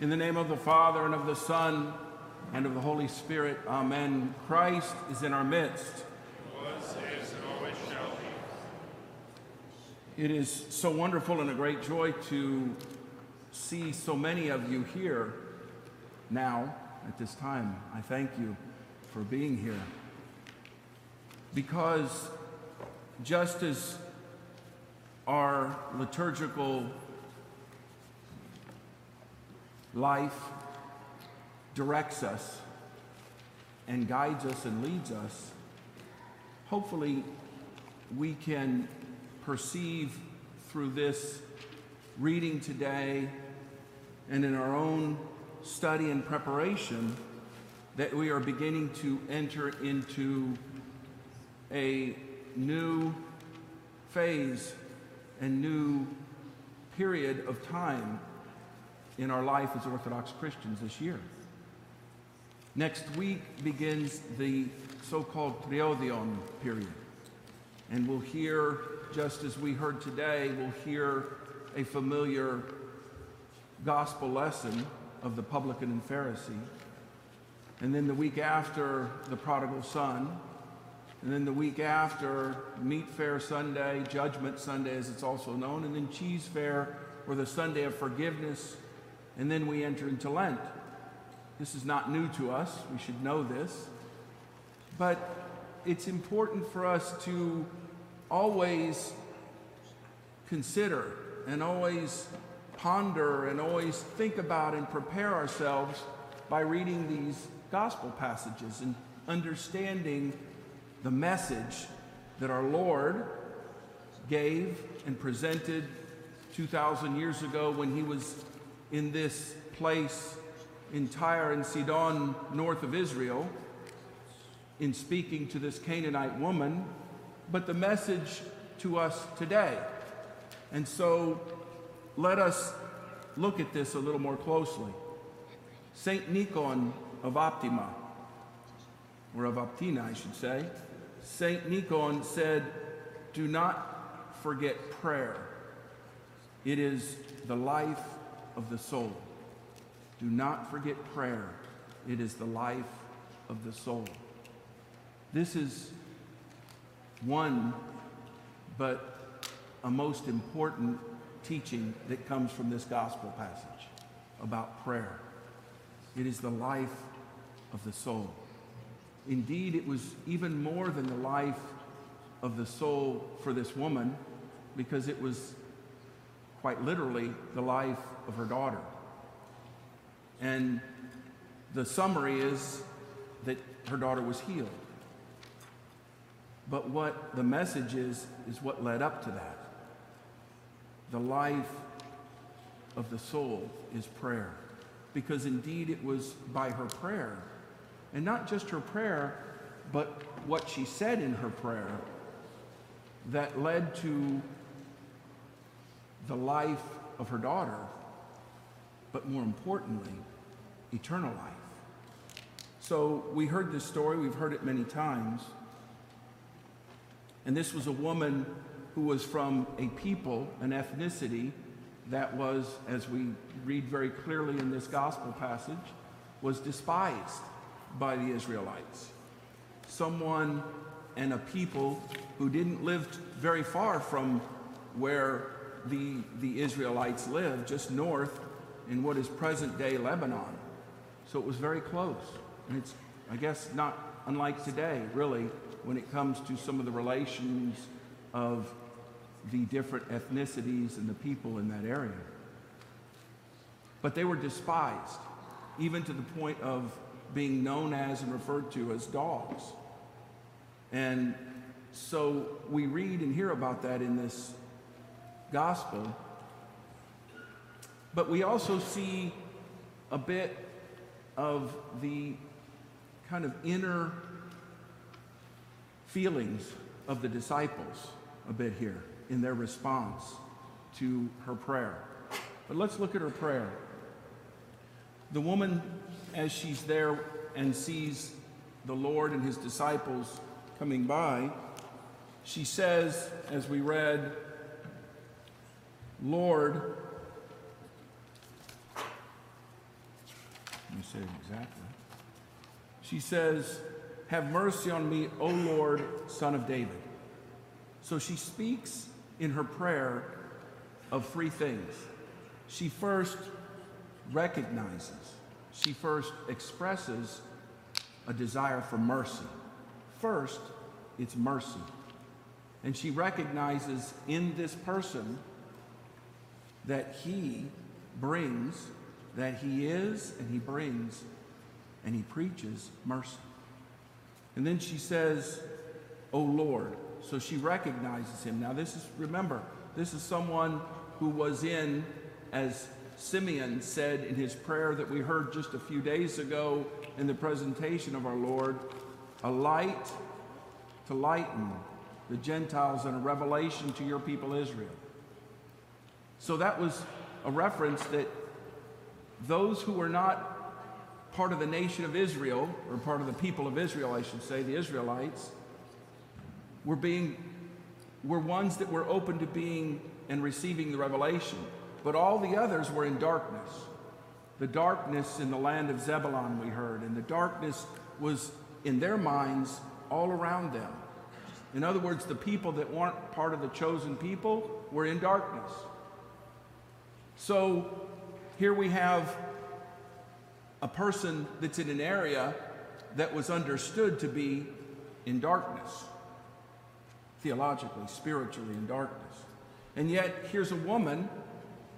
In the name of the Father, and of the Son, and of the Holy Spirit, amen. Christ is in our midst. was, is, and always shall be. It is so wonderful and a great joy to see so many of you here now at this time. I thank you for being here. Because just as our liturgical life directs us and guides us and leads us, hopefully we can perceive through this reading today and in our own study and preparation that we are beginning to enter into a new phase and new period of time in our life as Orthodox Christians this year. Next week begins the so called Triodion period. And we'll hear, just as we heard today, we'll hear a familiar gospel lesson of the publican and Pharisee. And then the week after, the prodigal son. And then the week after, Meatfare Sunday, Judgment Sunday, as it's also known. And then Cheesefare, or the Sunday of Forgiveness. And then we enter into Lent. This is not new to us. We should know this. But it's important for us to always consider and always ponder and always think about and prepare ourselves by reading these gospel passages and understanding the message that our Lord gave and presented 2,000 years ago when he was in this place in Tyre and Sidon, north of Israel, in speaking to this Canaanite woman, but the message to us today. And so let us look at this a little more closely. St. Nikon of Optima, or of Optina, I should say, St. Nikon said, Do not forget prayer. It is the life of the soul. Do not forget prayer. It is the life of the soul. This is one, but a most important teaching that comes from this gospel passage about prayer. It is the life of the soul. Indeed, it was even more than the life of the soul for this woman because it was quite literally the life of her daughter. And the summary is that her daughter was healed. But what the message is, is what led up to that. The life of the soul is prayer. Because indeed it was by her prayer, and not just her prayer, but what she said in her prayer, that led to the life of her daughter, but more importantly, eternal life. So we heard this story, we've heard it many times. And this was a woman who was from a people, an ethnicity that was, as we read very clearly in this gospel passage, was despised by the Israelites. Someone and a people who didn't live very far from where the, the Israelites lived, just north in what is present day Lebanon. So it was very close. And it's, I guess, not unlike today, really, when it comes to some of the relations of the different ethnicities and the people in that area. But they were despised, even to the point of being known as and referred to as dogs. And so we read and hear about that in this gospel. But we also see a bit of the kind of inner feelings of the disciples a bit here in their response to her prayer. But let's look at her prayer. The woman, as she's there and sees the Lord and his disciples coming by, she says, as we read, Lord, say it exactly. She says, Have mercy on me, O Lord, son of David. So she speaks in her prayer of three things. She first recognizes, she first expresses a desire for mercy. First, it's mercy. And she recognizes in this person that he brings, that he is and he brings and he preaches mercy. And then she says, O Lord. So she recognizes him. Now, this is, remember, this is someone who was in, as Simeon said in his prayer that we heard just a few days ago in the presentation of our Lord, a light to lighten the Gentiles and a revelation to your people Israel. So that was a reference that those who were not part of the nation of Israel, or part of the people of Israel, I should say, the Israelites, were being were ones that were open to being and receiving the revelation. But all the others were in darkness. The darkness in the land of Zebulun, we heard, and the darkness was in their minds all around them. In other words, the people that weren't part of the chosen people were in darkness. So here we have a person that's in an area that was understood to be in darkness, theologically, spiritually in darkness. And yet, here's a woman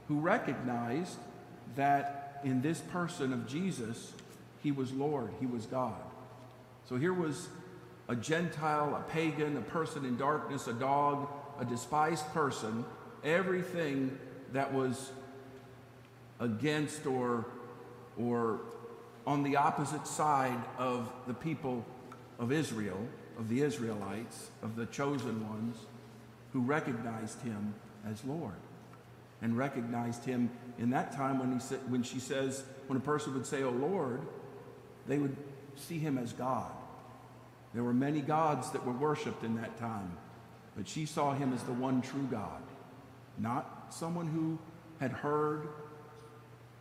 who recognized that in this person of Jesus, he was Lord, he was God. So here was a Gentile, a pagan, a person in darkness, a dog, a despised person, everything that was against or, or on the opposite side of the people of Israel, of the Israelites, of the chosen ones, who recognized him as Lord and recognized him in that time when, he sa- when she says, when a person would say, Oh Lord, they would see him as God. There were many gods that were worshiped in that time, but she saw him as the one true God, not someone who had heard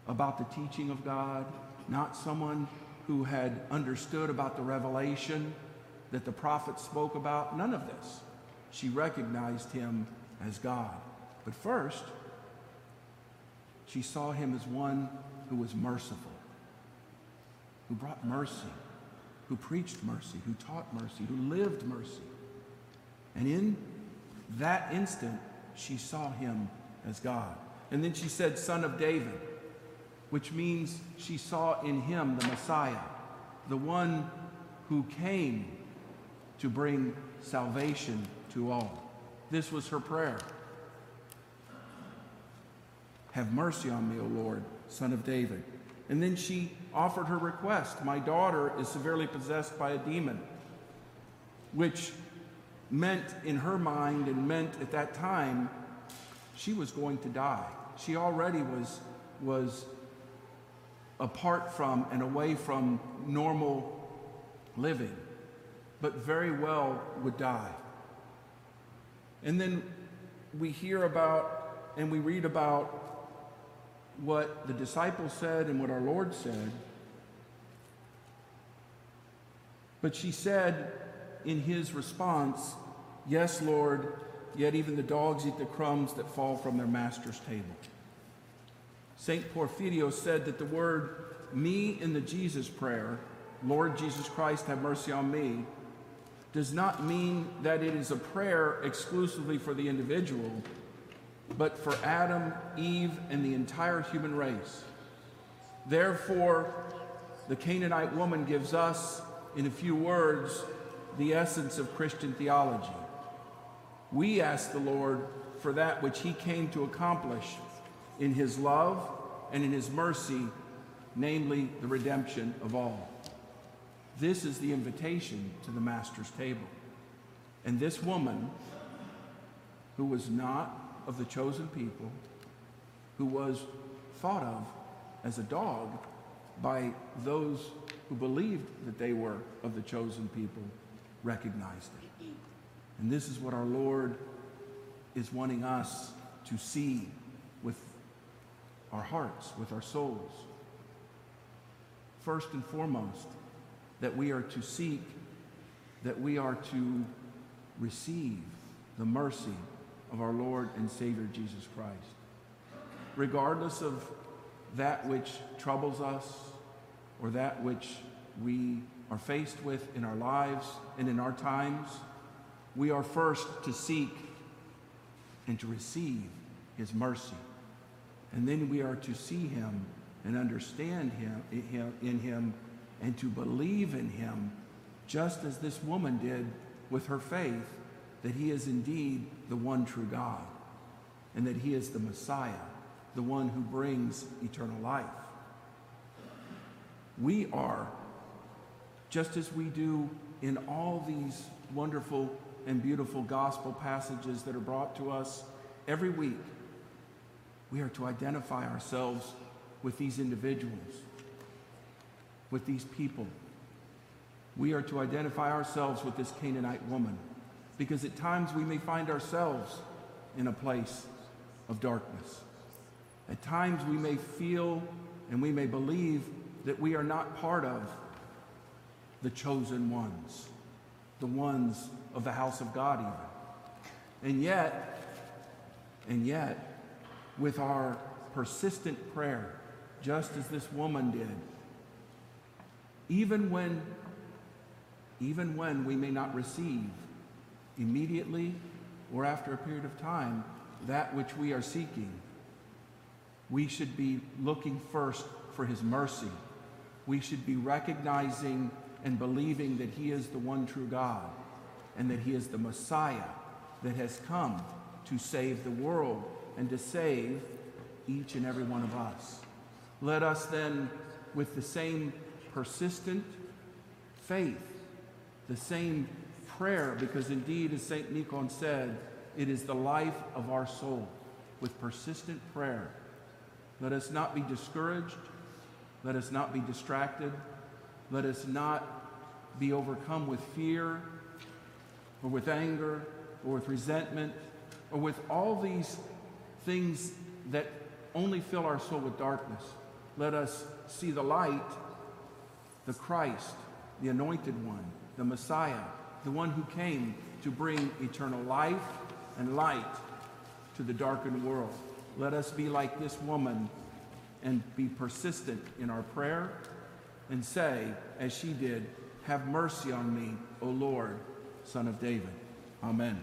about the teaching of God, not someone who had understood about the revelation that the prophets spoke about. None of this. She recognized him as God. But first, she saw him as one who was merciful, who brought mercy, who preached mercy, who taught mercy, who lived mercy. And in that instant, she saw him as God. And then she said, Son of David, which means she saw in him the Messiah, the one who came to bring salvation to all. This was her prayer. Have mercy on me, O Lord, son of David. And then she offered her request My daughter is severely possessed by a demon, which meant in her mind and meant at that time she was going to die. She already was, was apart from and away from normal living, but very well would die. And then we hear about and we read about what the disciples said and what our Lord said. But she said in his response, Yes, Lord, yet even the dogs eat the crumbs that fall from their master's table. St. Porphyrio said that the word me in the Jesus prayer, Lord Jesus Christ, have mercy on me, does not mean that it is a prayer exclusively for the individual, but for Adam, Eve, and the entire human race. Therefore, the Canaanite woman gives us, in a few words, the essence of Christian theology. We ask the Lord for that which he came to accomplish in his love and in his mercy, namely the redemption of all. This is the invitation to the Master's table. And this woman, who was not of the chosen people, who was thought of as a dog by those who believed that they were of the chosen people, recognized it. And this is what our Lord is wanting us to see our hearts, with our souls. first and foremost, that we are to seek, that we are to receive the mercy of our Lord and Savior Jesus Christ. Regardless of that which troubles us or that which we are faced with in our lives and in our times, we are first to seek and to receive his mercy. And then we are to see him and understand him, in him and to believe in him just as this woman did with her faith that he is indeed the one true God and that he is the Messiah, the one who brings eternal life. We are, just as we do in all these wonderful and beautiful gospel passages that are brought to us every week, we are to identify ourselves with these individuals, with these people. We are to identify ourselves with this Canaanite woman because at times we may find ourselves in a place of darkness. At times we may feel and we may believe that we are not part of the chosen ones, the ones of the house of God, even. And yet, and yet, with our persistent prayer, just as this woman did, even when, even when we may not receive immediately or after a period of time that which we are seeking, we should be looking first for his mercy. We should be recognizing and believing that he is the one true God and that he is the Messiah that has come to save the world and to save each and every one of us. Let us then, with the same persistent faith, the same prayer, because indeed, as St. Nikon said, it is the life of our soul, with persistent prayer. Let us not be discouraged. Let us not be distracted. Let us not be overcome with fear or with anger or with resentment or with all these things that only fill our soul with darkness. Let us see the light, the Christ, the anointed one, the Messiah, the one who came to bring eternal life and light to the darkened world. Let us be like this woman and be persistent in our prayer and say, as she did, Have mercy on me, O Lord, Son of David. Amen.